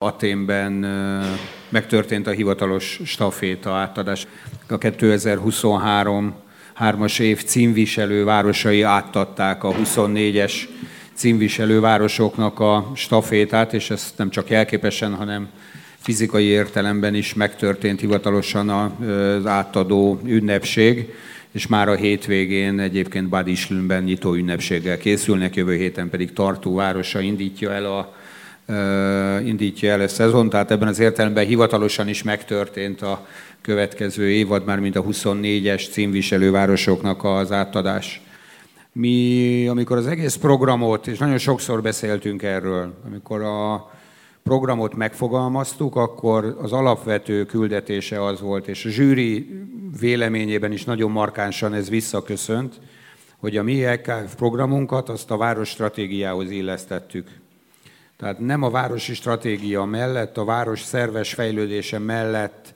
Aténben megtörtént a hivatalos staféta átadás. A 2023 hármas év címviselő városai átadták a 24-es címviselő városoknak a stafétát, és ez nem csak jelképesen, hanem fizikai értelemben is megtörtént hivatalosan az átadó ünnepség, és már a hétvégén egyébként Bad Islünben nyitó ünnepséggel készülnek, jövő héten pedig Tartu városa indítja el a indítja el a szezon, tehát ebben az értelemben hivatalosan is megtörtént a következő évad, már mint a 24-es címviselő városoknak az átadás. Mi, amikor az egész programot, és nagyon sokszor beszéltünk erről, amikor a programot megfogalmaztuk, akkor az alapvető küldetése az volt, és a zsűri véleményében is nagyon markánsan ez visszaköszönt, hogy a mi EKF programunkat azt a város stratégiához illesztettük. Tehát nem a városi stratégia mellett, a város szerves fejlődése mellett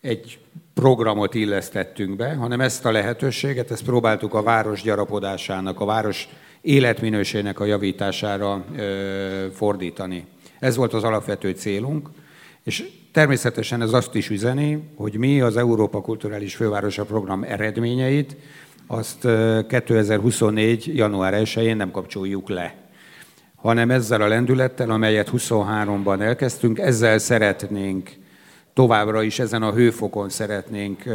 egy programot illesztettünk be, hanem ezt a lehetőséget, ezt próbáltuk a város gyarapodásának, a város életminőségének a javítására ö, fordítani. Ez volt az alapvető célunk, és természetesen ez azt is üzeni, hogy mi az Európa Kulturális Fővárosa Program eredményeit azt 2024. január 1-én nem kapcsoljuk le hanem ezzel a lendülettel, amelyet 23-ban elkezdtünk, ezzel szeretnénk továbbra is, ezen a hőfokon szeretnénk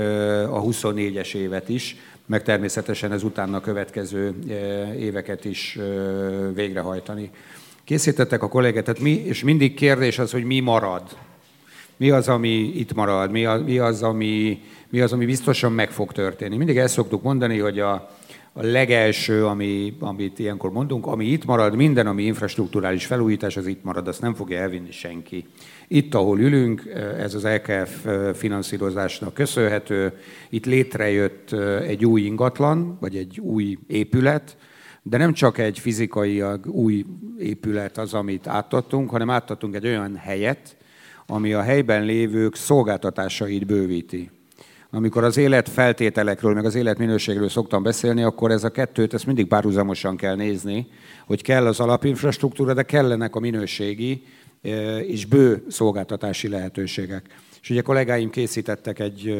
a 24-es évet is, meg természetesen ez utána következő éveket is végrehajtani. Készítettek a kollégát, mi, és mindig kérdés az, hogy mi marad. Mi az, ami itt marad, mi az, mi az, ami, mi az, ami biztosan meg fog történni. Mindig el szoktuk mondani, hogy a, a legelső, ami, amit ilyenkor mondunk, ami itt marad, minden, ami infrastruktúrális felújítás, az itt marad, azt nem fogja elvinni senki. Itt, ahol ülünk, ez az LKF finanszírozásnak köszönhető, itt létrejött egy új ingatlan, vagy egy új épület, de nem csak egy fizikai új épület az, amit átadtunk, hanem átadtunk egy olyan helyet, ami a helyben lévők szolgáltatásait bővíti amikor az élet feltételekről, meg az életminőségről szoktam beszélni, akkor ez a kettőt, ezt mindig párhuzamosan kell nézni, hogy kell az alapinfrastruktúra, de kellenek a minőségi és bő szolgáltatási lehetőségek. És ugye kollégáim készítettek egy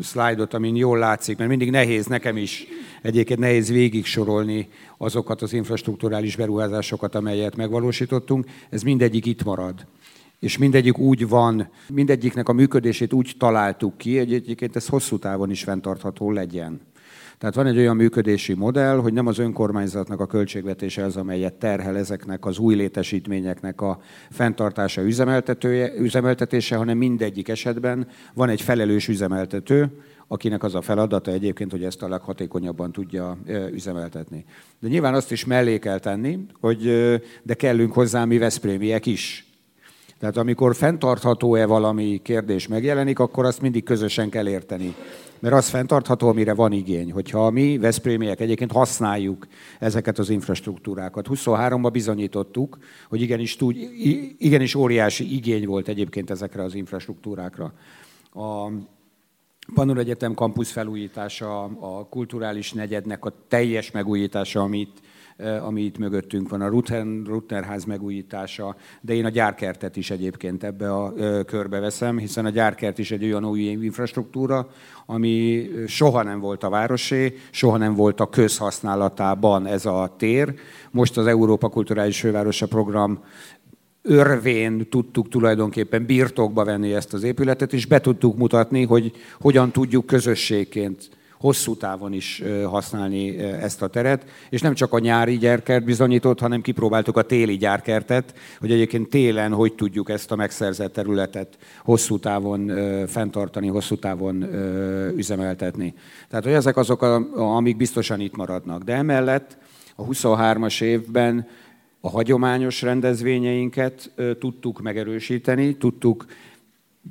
szlájdot, amin jól látszik, mert mindig nehéz nekem is egyébként nehéz végig sorolni azokat az infrastruktúrális beruházásokat, amelyet megvalósítottunk. Ez mindegyik itt marad és mindegyik úgy van, mindegyiknek a működését úgy találtuk ki, hogy egyébként ez hosszú távon is fenntartható legyen. Tehát van egy olyan működési modell, hogy nem az önkormányzatnak a költségvetése az, amelyet terhel ezeknek az új létesítményeknek a fenntartása, üzemeltetője, üzemeltetése, hanem mindegyik esetben van egy felelős üzemeltető, akinek az a feladata egyébként, hogy ezt a leghatékonyabban tudja üzemeltetni. De nyilván azt is mellé kell tenni, hogy de kellünk hozzá mi Veszprémiek is. Tehát amikor fenntartható-e valami kérdés megjelenik, akkor azt mindig közösen kell érteni. Mert az fenntartható, amire van igény. Hogyha mi Veszprémiek egyébként használjuk ezeket az infrastruktúrákat. 23-ban bizonyítottuk, hogy igenis, tud, igenis óriási igény volt egyébként ezekre az infrastruktúrákra. A Pannon Egyetem kampusz felújítása, a kulturális negyednek a teljes megújítása, amit ami itt mögöttünk van, a Rutner, ház megújítása, de én a gyárkertet is egyébként ebbe a eh, körbe veszem, hiszen a gyárkert is egy olyan új infrastruktúra, ami eh, soha nem volt a városé, soha nem volt a közhasználatában ez a tér. Most az Európa Kulturális Fővárosa Program örvén tudtuk tulajdonképpen birtokba venni ezt az épületet, és be tudtuk mutatni, hogy hogyan tudjuk közösségként hosszú távon is használni ezt a teret, és nem csak a nyári gyárkert bizonyított, hanem kipróbáltuk a téli gyárkertet, hogy egyébként télen hogy tudjuk ezt a megszerzett területet hosszú távon fenntartani, hosszú távon üzemeltetni. Tehát, hogy ezek azok, amik biztosan itt maradnak. De emellett a 23-as évben a hagyományos rendezvényeinket tudtuk megerősíteni, tudtuk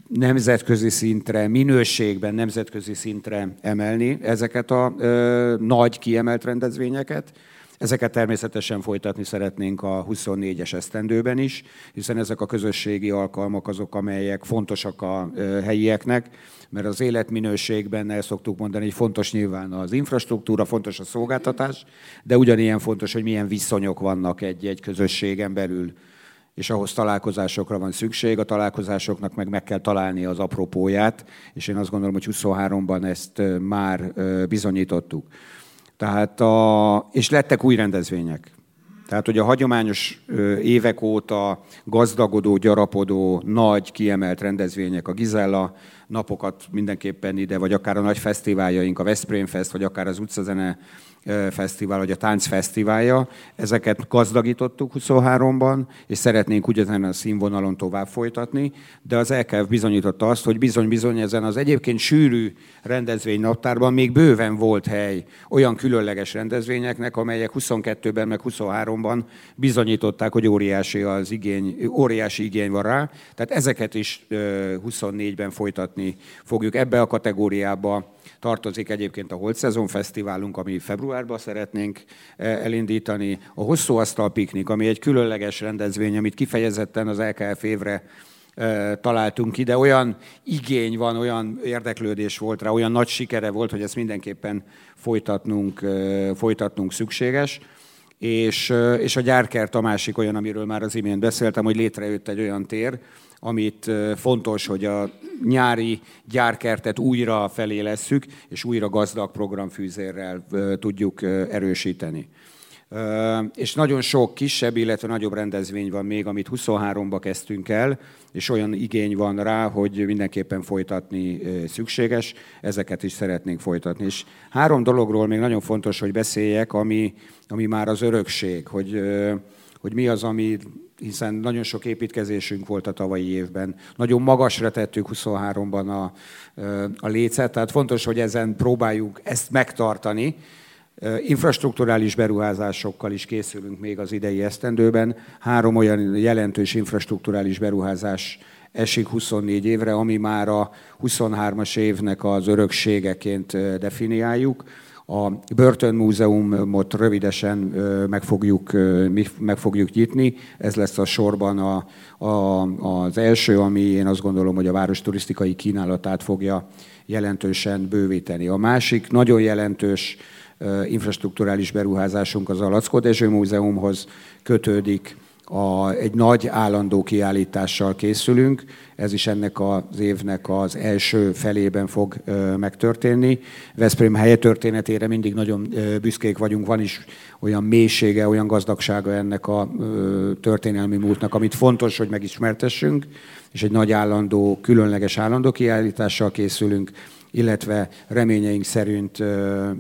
nemzetközi szintre, minőségben nemzetközi szintre emelni ezeket a ö, nagy kiemelt rendezvényeket. Ezeket természetesen folytatni szeretnénk a 24-es esztendőben is, hiszen ezek a közösségi alkalmak azok, amelyek fontosak a helyieknek, mert az életminőségben el szoktuk mondani, hogy fontos nyilván az infrastruktúra, fontos a szolgáltatás, de ugyanilyen fontos, hogy milyen viszonyok vannak egy-egy közösségen belül és ahhoz találkozásokra van szükség, a találkozásoknak meg meg kell találni az apropóját, és én azt gondolom, hogy 23-ban ezt már bizonyítottuk. Tehát a, és lettek új rendezvények. Tehát, hogy a hagyományos évek óta gazdagodó, gyarapodó, nagy, kiemelt rendezvények, a Gizella napokat mindenképpen ide, vagy akár a nagy fesztiváljaink, a Veszprém Fest, vagy akár az utcazene fesztivál, vagy a táncfesztiválja. Ezeket gazdagítottuk 23-ban, és szeretnénk ugyanezen a színvonalon tovább folytatni, de az LKF bizonyította azt, hogy bizony-bizony ezen az egyébként sűrű rendezvénynaptárban még bőven volt hely olyan különleges rendezvényeknek, amelyek 22-ben meg 23-ban bizonyították, hogy óriási az igény, óriási igény van rá. Tehát ezeket is 24-ben folytatni fogjuk. Ebbe a kategóriába tartozik egyébként a Holt Szezon Fesztiválunk, ami februárban szeretnénk eh, elindítani, a Hosszú Asztal Piknik, ami egy különleges rendezvény, amit kifejezetten az LKF évre eh, találtunk ide. Olyan igény van, olyan érdeklődés volt rá, olyan nagy sikere volt, hogy ezt mindenképpen folytatnunk, eh, folytatnunk szükséges. És, és a gyárkert a másik olyan, amiről már az imént beszéltem, hogy létrejött egy olyan tér, amit fontos, hogy a nyári gyárkertet újra felélesszük, és újra gazdag programfűzérrel tudjuk erősíteni. És nagyon sok kisebb, illetve nagyobb rendezvény van még, amit 23-ba kezdtünk el, és olyan igény van rá, hogy mindenképpen folytatni szükséges, ezeket is szeretnénk folytatni. És három dologról még nagyon fontos, hogy beszéljek, ami, ami már az örökség, hogy, hogy mi az, ami hiszen nagyon sok építkezésünk volt a tavalyi évben. Nagyon magasra tettük 23-ban a, a lécet, tehát fontos, hogy ezen próbáljuk ezt megtartani. Infrastruktúrális beruházásokkal is készülünk még az idei esztendőben. Három olyan jelentős infrastruktúrális beruházás esik 24 évre, ami már a 23-as évnek az örökségeként definiáljuk. A Börtönmúzeumot rövidesen meg fogjuk, meg fogjuk nyitni. Ez lesz a sorban a, a, az első, ami én azt gondolom, hogy a város turisztikai kínálatát fogja jelentősen bővíteni. A másik nagyon jelentős infrastruktúrális beruházásunk az a Dezső Múzeumhoz kötődik. A, egy nagy állandó kiállítással készülünk, ez is ennek az évnek az első felében fog ö, megtörténni. Veszprém helye történetére mindig nagyon ö, büszkék vagyunk, van is olyan mélysége, olyan gazdagsága ennek a ö, történelmi múltnak, amit fontos, hogy megismertessünk, és egy nagy állandó, különleges állandó kiállítással készülünk, illetve reményeink szerint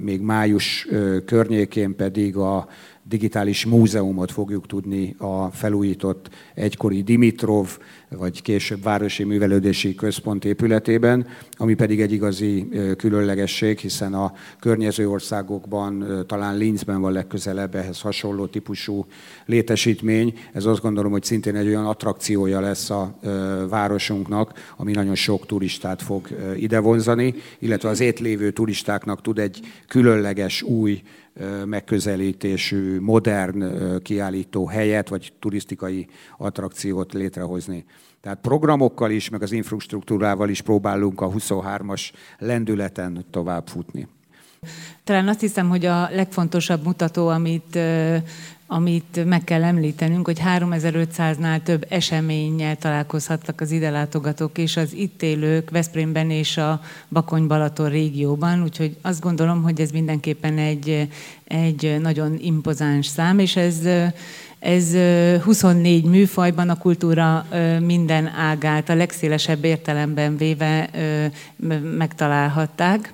még május környékén pedig a digitális múzeumot fogjuk tudni a felújított egykori Dimitrov, vagy később Városi Művelődési Központ épületében, ami pedig egy igazi különlegesség, hiszen a környező országokban, talán Linzben van legközelebb ehhez hasonló típusú létesítmény. Ez azt gondolom, hogy szintén egy olyan attrakciója lesz a városunknak, ami nagyon sok turistát fog idevonzani, illetve az étlévő turistáknak tud egy különleges új megközelítésű, modern kiállító helyet, vagy turisztikai attrakciót létrehozni. Tehát programokkal is, meg az infrastruktúrával is próbálunk a 23-as lendületen tovább futni. Talán azt hiszem, hogy a legfontosabb mutató, amit amit meg kell említenünk, hogy 3500-nál több eseménnyel találkozhattak az ide látogatók és az itt élők Veszprémben és a Bakony-Balaton régióban, úgyhogy azt gondolom, hogy ez mindenképpen egy, egy nagyon impozáns szám, és ez ez 24 műfajban a kultúra minden ágát a legszélesebb értelemben véve megtalálhatták.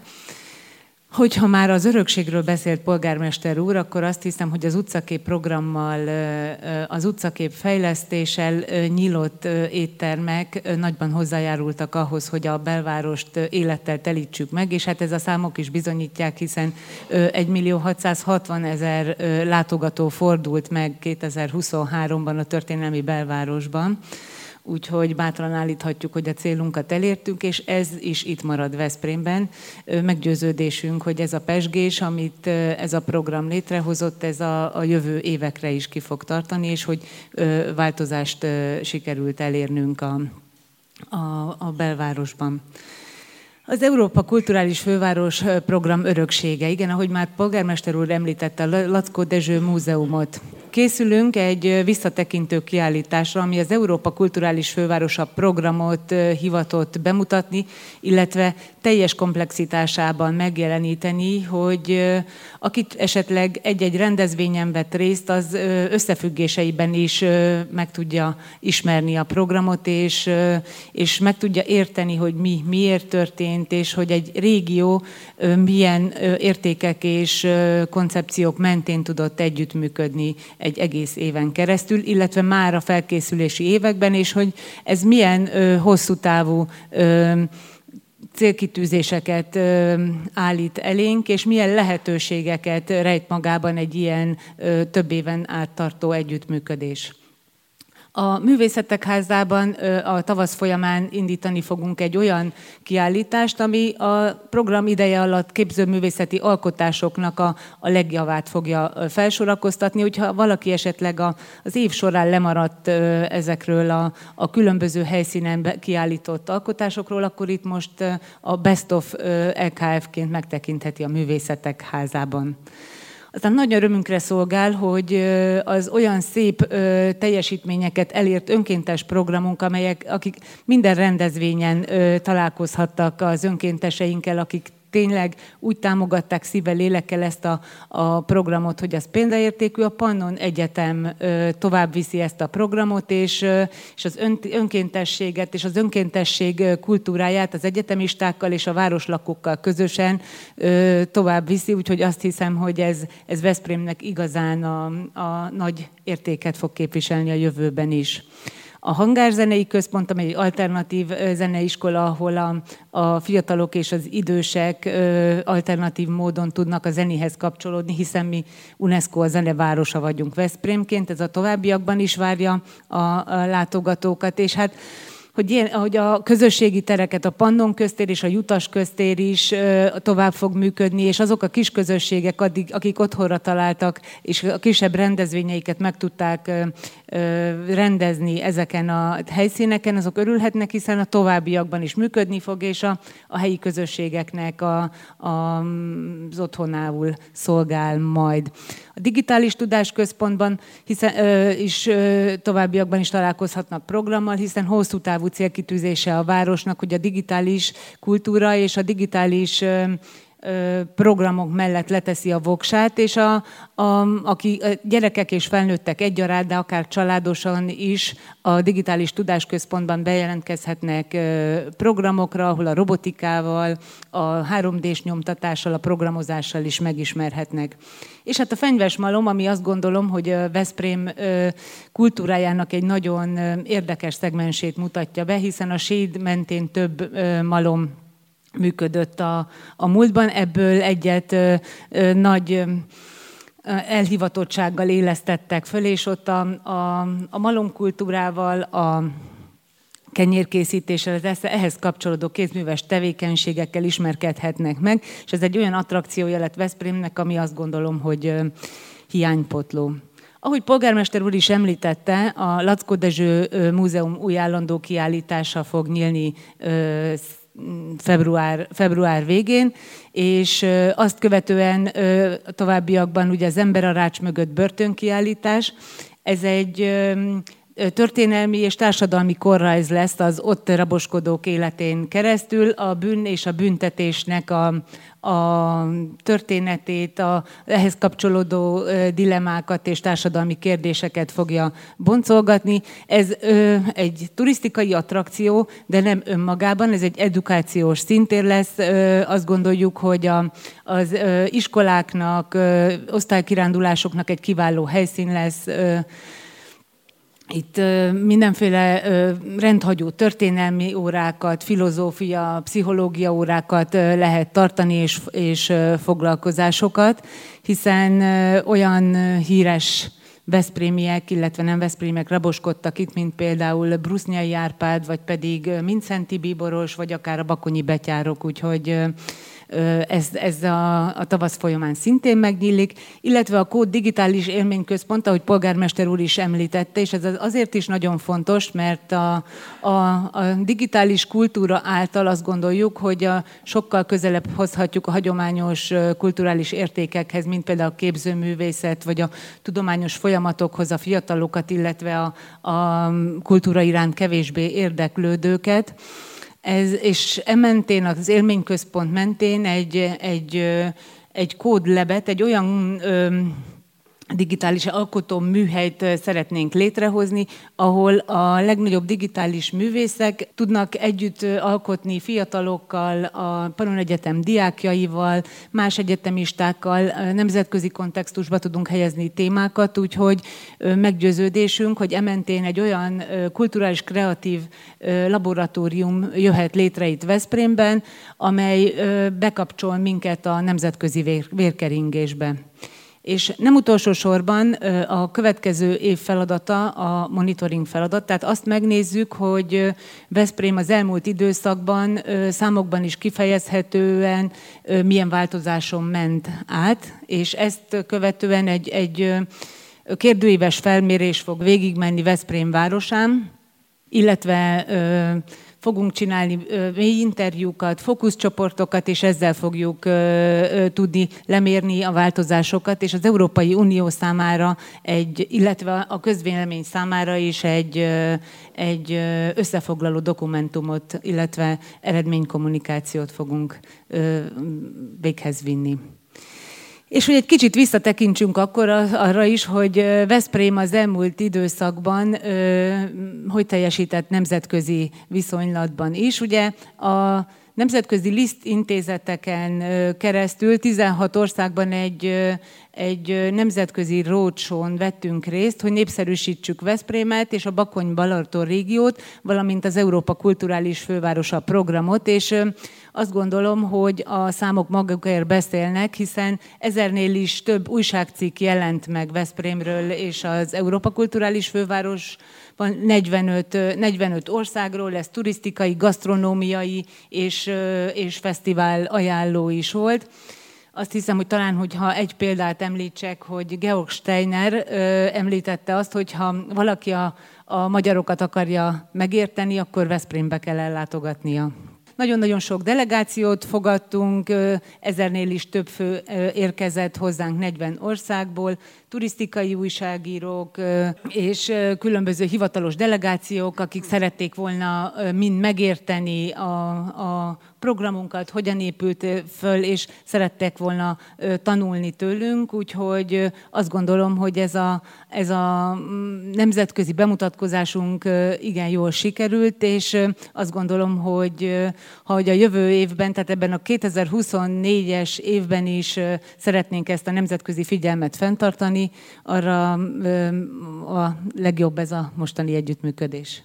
Hogyha már az örökségről beszélt polgármester úr, akkor azt hiszem, hogy az utcakép programmal, az utcakép fejlesztéssel nyílott éttermek nagyban hozzájárultak ahhoz, hogy a belvárost élettel telítsük meg, és hát ez a számok is bizonyítják, hiszen 1 millió 660 ezer látogató fordult meg 2023-ban a történelmi belvárosban úgyhogy bátran állíthatjuk, hogy a célunkat elértünk, és ez is itt marad Veszprémben. Meggyőződésünk, hogy ez a pesgés, amit ez a program létrehozott, ez a, a jövő évekre is ki fog tartani, és hogy változást sikerült elérnünk a, a, a belvárosban. Az Európa Kulturális Főváros program öröksége. Igen, ahogy már polgármester úr említette, a Lackó Dezső Múzeumot Készülünk egy visszatekintő kiállításra, ami az Európa Kulturális Fővárosa programot hivatott bemutatni, illetve teljes komplexitásában megjeleníteni, hogy akit esetleg egy-egy rendezvényen vett részt, az összefüggéseiben is meg tudja ismerni a programot, és, és meg tudja érteni, hogy mi miért történt, és hogy egy régió milyen értékek és koncepciók mentén tudott együttműködni egy egész éven keresztül, illetve már a felkészülési években, és hogy ez milyen hosszú távú célkitűzéseket állít elénk, és milyen lehetőségeket rejt magában egy ilyen több éven áttartó együttműködés. A Művészetek Házában a tavasz folyamán indítani fogunk egy olyan kiállítást, ami a program ideje alatt képzőművészeti alkotásoknak a, a legjavát fogja felsorakoztatni. Hogyha valaki esetleg a, az év során lemaradt ezekről a, a különböző helyszínen kiállított alkotásokról, akkor itt most a Best of EKF-ként megtekintheti a Művészetek Házában. Aztán nagy örömünkre szolgál, hogy az olyan szép teljesítményeket elért önkéntes programunk, amelyek, akik minden rendezvényen találkozhattak az önkénteseinkkel, akik tényleg úgy támogatták szíve lélekkel ezt a, a programot, hogy az példaértékű. A Pannon Egyetem tovább viszi ezt a programot, és, és az ön, önkéntességet és az önkéntesség kultúráját az egyetemistákkal és a városlakókkal közösen tovább viszi, úgyhogy azt hiszem, hogy ez, ez Veszprémnek igazán a, a nagy értéket fog képviselni a jövőben is a Hangárzenei Központ, amely egy alternatív zeneiskola, ahol a, a fiatalok és az idősek alternatív módon tudnak a zenéhez kapcsolódni, hiszen mi UNESCO a zenevárosa vagyunk. Veszprémként, ez a továbbiakban is várja a, a látogatókat, és hát hogy, ilyen, hogy a közösségi tereket, a Pannon köztér és a Jutas köztér is tovább fog működni, és azok a kis közösségek, addig, akik otthonra találtak, és a kisebb rendezvényeiket meg tudták rendezni ezeken a helyszíneken, azok örülhetnek, hiszen a továbbiakban is működni fog, és a, a helyi közösségeknek a, a, az otthonául szolgál majd. A digitális tudásközpontban hiszen, ö, is ö, továbbiakban is találkozhatnak programmal, hiszen hosszú távú célkitűzése a városnak, hogy a digitális kultúra és a digitális ö, programok mellett leteszi a voksát, és a, a, aki a gyerekek és felnőttek egyaránt, de akár családosan is a digitális tudásközpontban bejelentkezhetnek programokra, ahol a robotikával, a 3D-s nyomtatással, a programozással is megismerhetnek. És hát a fenyves malom, ami azt gondolom, hogy Veszprém kultúrájának egy nagyon érdekes szegmensét mutatja be, hiszen a Séd mentén több malom működött a, a múltban. Ebből egyet ö, ö, nagy ö, elhivatottsággal élesztettek föl, és ott a, a, a malomkultúrával, a kenyérkészítéssel, ehhez kapcsolódó kézműves tevékenységekkel ismerkedhetnek meg, és ez egy olyan attrakciója lett Veszprémnek, ami azt gondolom, hogy hiánypotló. Ahogy polgármester úr is említette, a Lackó Dezső Múzeum új állandó kiállítása fog nyílni február, február végén, és azt követően továbbiakban ugye az ember a rács mögött börtönkiállítás. Ez egy történelmi és társadalmi korrajz lesz az ott raboskodók életén keresztül, a bűn és a büntetésnek a, a történetét, a ehhez kapcsolódó dilemákat és társadalmi kérdéseket fogja boncolgatni. Ez ö, egy turisztikai attrakció, de nem önmagában, ez egy edukációs szintér lesz. Ö, azt gondoljuk, hogy a, az ö, iskoláknak, ö, osztálykirándulásoknak egy kiváló helyszín lesz, ö, itt mindenféle rendhagyó történelmi órákat, filozófia, pszichológia órákat lehet tartani, és, és foglalkozásokat, hiszen olyan híres Veszprémiek, illetve nem Veszprémiek raboskodtak itt, mint például Brusznyai Árpád, vagy pedig Mincenti Bíboros, vagy akár a Bakonyi Betyárok, úgyhogy ez, ez a, a tavasz folyamán szintén megnyílik, illetve a Kód Digitális Élményközpont, ahogy polgármester úr is említette, és ez azért is nagyon fontos, mert a, a, a digitális kultúra által azt gondoljuk, hogy a, sokkal közelebb hozhatjuk a hagyományos kulturális értékekhez, mint például a képzőművészet, vagy a tudományos folyamatokhoz a fiatalokat, illetve a, a kultúra iránt kevésbé érdeklődőket. Ez, és ementén, az élményközpont mentén egy, egy, egy kódlebet, egy olyan digitális alkotó műhelyt szeretnénk létrehozni, ahol a legnagyobb digitális művészek tudnak együtt alkotni fiatalokkal, a Panon Egyetem diákjaival, más egyetemistákkal, nemzetközi kontextusba tudunk helyezni témákat, úgyhogy meggyőződésünk, hogy ementén egy olyan kulturális kreatív laboratórium jöhet létre itt Veszprémben, amely bekapcsol minket a nemzetközi vérkeringésbe. És nem utolsó sorban a következő év feladata a monitoring feladat, tehát azt megnézzük, hogy Veszprém az elmúlt időszakban számokban is kifejezhetően milyen változáson ment át, és ezt követően egy, egy kérdőíves felmérés fog végigmenni Veszprém városán, illetve fogunk csinálni mély interjúkat, fókuszcsoportokat, és ezzel fogjuk tudni lemérni a változásokat, és az Európai Unió számára, egy, illetve a közvélemény számára is egy, egy összefoglaló dokumentumot, illetve eredménykommunikációt fogunk véghez vinni. És hogy egy kicsit visszatekintsünk akkor arra is, hogy Veszprém az elmúlt időszakban hogy teljesített nemzetközi viszonylatban is. Ugye a nemzetközi liszt intézeteken keresztül 16 országban egy, egy nemzetközi roadshow vettünk részt, hogy népszerűsítsük Veszprémet és a Bakony-Balartó régiót, valamint az Európa Kulturális Fővárosa programot, és azt gondolom, hogy a számok magukért beszélnek, hiszen ezernél is több újságcikk jelent meg Veszprémről és az Európa Kulturális Főváros van 45, 45 országról, lesz turisztikai, gasztronómiai és, és fesztivál ajánló is volt. Azt hiszem, hogy talán, hogyha egy példát említsek, hogy Georg Steiner ö, említette azt, hogy ha valaki a, a magyarokat akarja megérteni, akkor Veszprémbe kell ellátogatnia. Nagyon-nagyon sok delegációt fogadtunk, ezernél is több fő érkezett hozzánk 40 országból, turisztikai újságírók és különböző hivatalos delegációk, akik szerették volna mind megérteni a, a programunkat, hogyan épült föl, és szerettek volna tanulni tőlünk, úgyhogy azt gondolom, hogy ez a, ez a mm, nemzetközi bemutatkozásunk igen jól sikerült, és azt gondolom, hogy ha a jövő évben, tehát ebben a 2024-es évben is szeretnénk ezt a nemzetközi figyelmet fenntartani, arra a legjobb ez a mostani együttműködés.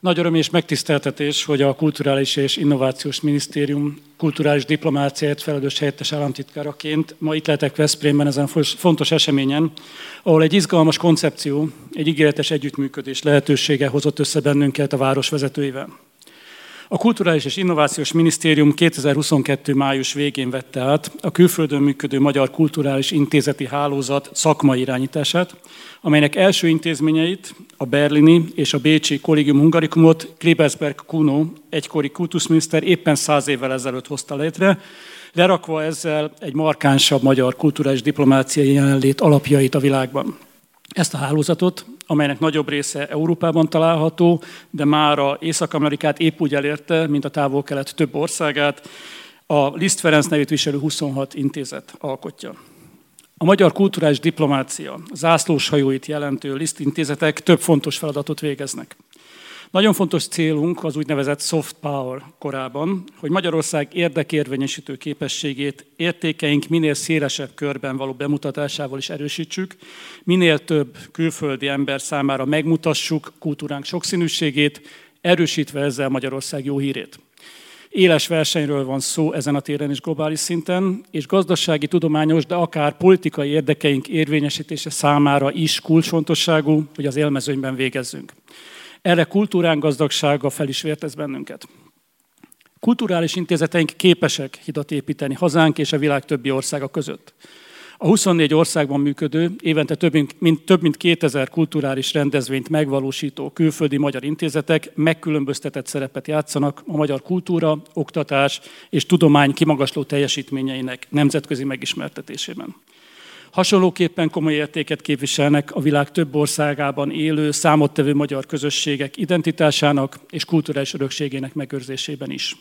Nagy öröm és megtiszteltetés, hogy a Kulturális és Innovációs Minisztérium kulturális diplomáciáért felelős helyettes államtitkáraként ma itt lehetek Veszprémben ezen fontos eseményen, ahol egy izgalmas koncepció, egy ígéretes együttműködés lehetősége hozott össze bennünket a város vezetőivel. A Kulturális és Innovációs Minisztérium 2022. május végén vette át a külföldön működő Magyar Kulturális Intézeti Hálózat szakmai irányítását, amelynek első intézményeit, a berlini és a bécsi Collegium Hungaricumot Klebersberg Kuno, egykori kultuszminiszter éppen száz évvel ezelőtt hozta létre, lerakva ezzel egy markánsabb magyar kulturális diplomáciai jelenlét alapjait a világban. Ezt a hálózatot, amelynek nagyobb része Európában található, de már a Észak-Amerikát épp úgy elérte, mint a távol-kelet több országát, a Liszt Ferenc nevét viselő 26 intézet alkotja. A magyar kulturális diplomácia zászlós hajóit jelentő lisztintézetek több fontos feladatot végeznek. Nagyon fontos célunk az úgynevezett soft power korában, hogy Magyarország érdekérvényesítő képességét értékeink minél szélesebb körben való bemutatásával is erősítsük, minél több külföldi ember számára megmutassuk kultúránk sokszínűségét, erősítve ezzel Magyarország jó hírét. Éles versenyről van szó ezen a téren is globális szinten, és gazdasági, tudományos, de akár politikai érdekeink érvényesítése számára is kulcsfontosságú, hogy az élmezőnyben végezzünk. Erre kultúrán gazdagsága fel is vértez bennünket. Kulturális intézeteink képesek hidat építeni hazánk és a világ többi országa között. A 24 országban működő, évente több mint, több mint 2000 kulturális rendezvényt megvalósító külföldi magyar intézetek megkülönböztetett szerepet játszanak a magyar kultúra, oktatás és tudomány kimagasló teljesítményeinek nemzetközi megismertetésében. Hasonlóképpen komoly értéket képviselnek a világ több országában élő, számottevő magyar közösségek identitásának és kulturális örökségének megőrzésében is.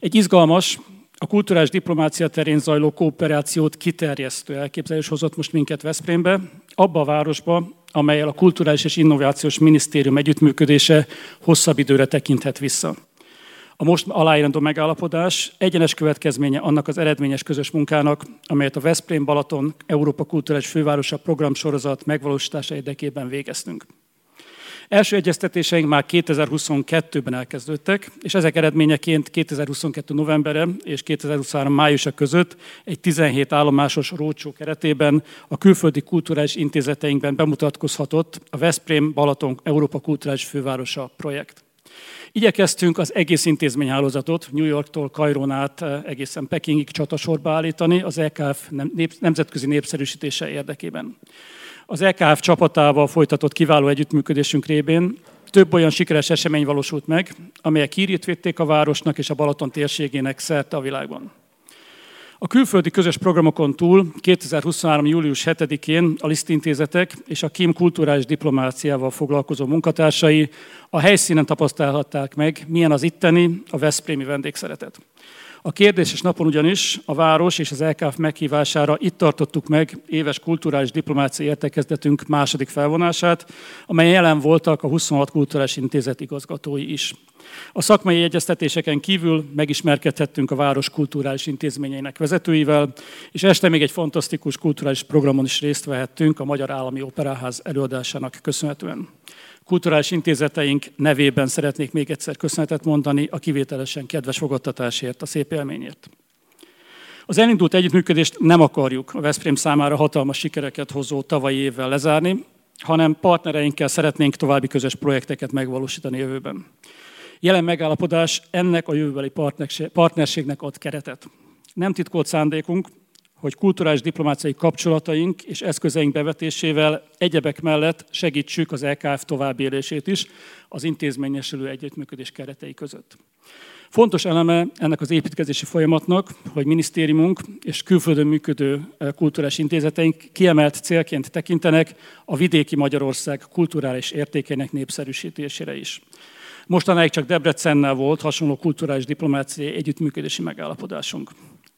Egy izgalmas, a kulturális diplomácia terén zajló kooperációt kiterjesztő elképzelés hozott most minket Veszprémbe, abba a városba, amelyel a Kulturális és Innovációs Minisztérium együttműködése hosszabb időre tekinthet vissza. A most aláírandó megállapodás egyenes következménye annak az eredményes közös munkának, amelyet a Veszprém Balaton Európa Kulturális Fővárosa programsorozat megvalósítása érdekében végeztünk. Első egyeztetéseink már 2022-ben elkezdődtek, és ezek eredményeként 2022. novembere és 2023. májusa között egy 17 állomásos rócsó keretében a külföldi kulturális intézeteinkben bemutatkozhatott a Veszprém Balaton Európa Kulturális Fővárosa projekt. Igyekeztünk az egész intézményhálózatot New Yorktól Kairón át eh, egészen Pekingig csatasorba állítani az EKF nemzetközi népszerűsítése érdekében. Az EKF csapatával folytatott kiváló együttműködésünk révén több olyan sikeres esemény valósult meg, amelyek hírét védték a városnak és a Balaton térségének szerte a világban. A külföldi közös programokon túl 2023. július 7-én a lisztintézetek és a KIM kulturális diplomáciával foglalkozó munkatársai a helyszínen tapasztalhatták meg, milyen az itteni, a Veszprémi vendégszeretet. A kérdéses napon ugyanis a város és az LKF meghívására itt tartottuk meg éves kulturális diplomáciai értekezletünk második felvonását, amely jelen voltak a 26 kulturális intézet igazgatói is. A szakmai egyeztetéseken kívül megismerkedhettünk a város kulturális intézményeinek vezetőivel, és este még egy fantasztikus kulturális programon is részt vehettünk a Magyar Állami Operaház előadásának köszönhetően. Kulturális intézeteink nevében szeretnék még egyszer köszönetet mondani a kivételesen kedves fogadtatásért, a szép élményért. Az elindult együttműködést nem akarjuk a Veszprém számára hatalmas sikereket hozó tavalyi évvel lezárni, hanem partnereinkkel szeretnénk további közös projekteket megvalósítani jövőben. Jelen megállapodás ennek a jövőbeli partnerségnek ad keretet. Nem titkolt szándékunk, hogy kulturális diplomáciai kapcsolataink és eszközeink bevetésével egyebek mellett segítsük az LKF továbbélését is az intézményesülő együttműködés keretei között. Fontos eleme ennek az építkezési folyamatnak, hogy minisztériumunk és külföldön működő eh, kulturális intézeteink kiemelt célként tekintenek a vidéki Magyarország kulturális értékének népszerűsítésére is. Mostanáig csak Debrecennel volt hasonló kulturális diplomáciai együttműködési megállapodásunk.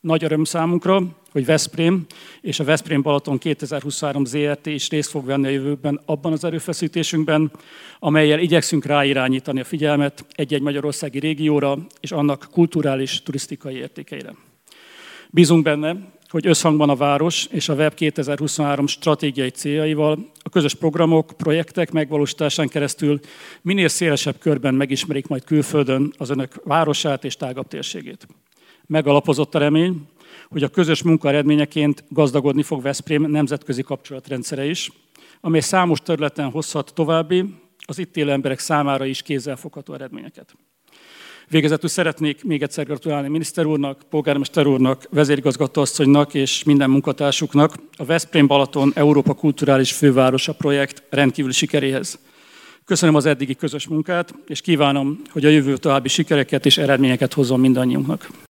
Nagy öröm számunkra, hogy Veszprém és a Veszprém Balaton 2023 ZRT is részt fog venni a jövőben abban az erőfeszítésünkben, amelyel igyekszünk ráirányítani a figyelmet egy-egy magyarországi régióra és annak kulturális, turisztikai értékeire. Bízunk benne, hogy összhangban a város és a Web 2023 stratégiai céljaival a közös programok, projektek megvalósításán keresztül minél szélesebb körben megismerik majd külföldön az önök városát és tágabb térségét. Megalapozott a remény, hogy a közös munka eredményeként gazdagodni fog Veszprém nemzetközi kapcsolatrendszere is, amely számos területen hozhat további, az itt élő emberek számára is kézzelfogható eredményeket. Végezetül szeretnék még egyszer gratulálni miniszter úrnak, polgármester úrnak, vezérigazgatóasszonynak és minden munkatársuknak a Veszprém Balaton Európa Kulturális Fővárosa projekt rendkívüli sikeréhez. Köszönöm az eddigi közös munkát, és kívánom, hogy a jövő további sikereket és eredményeket hozzon mindannyiunknak.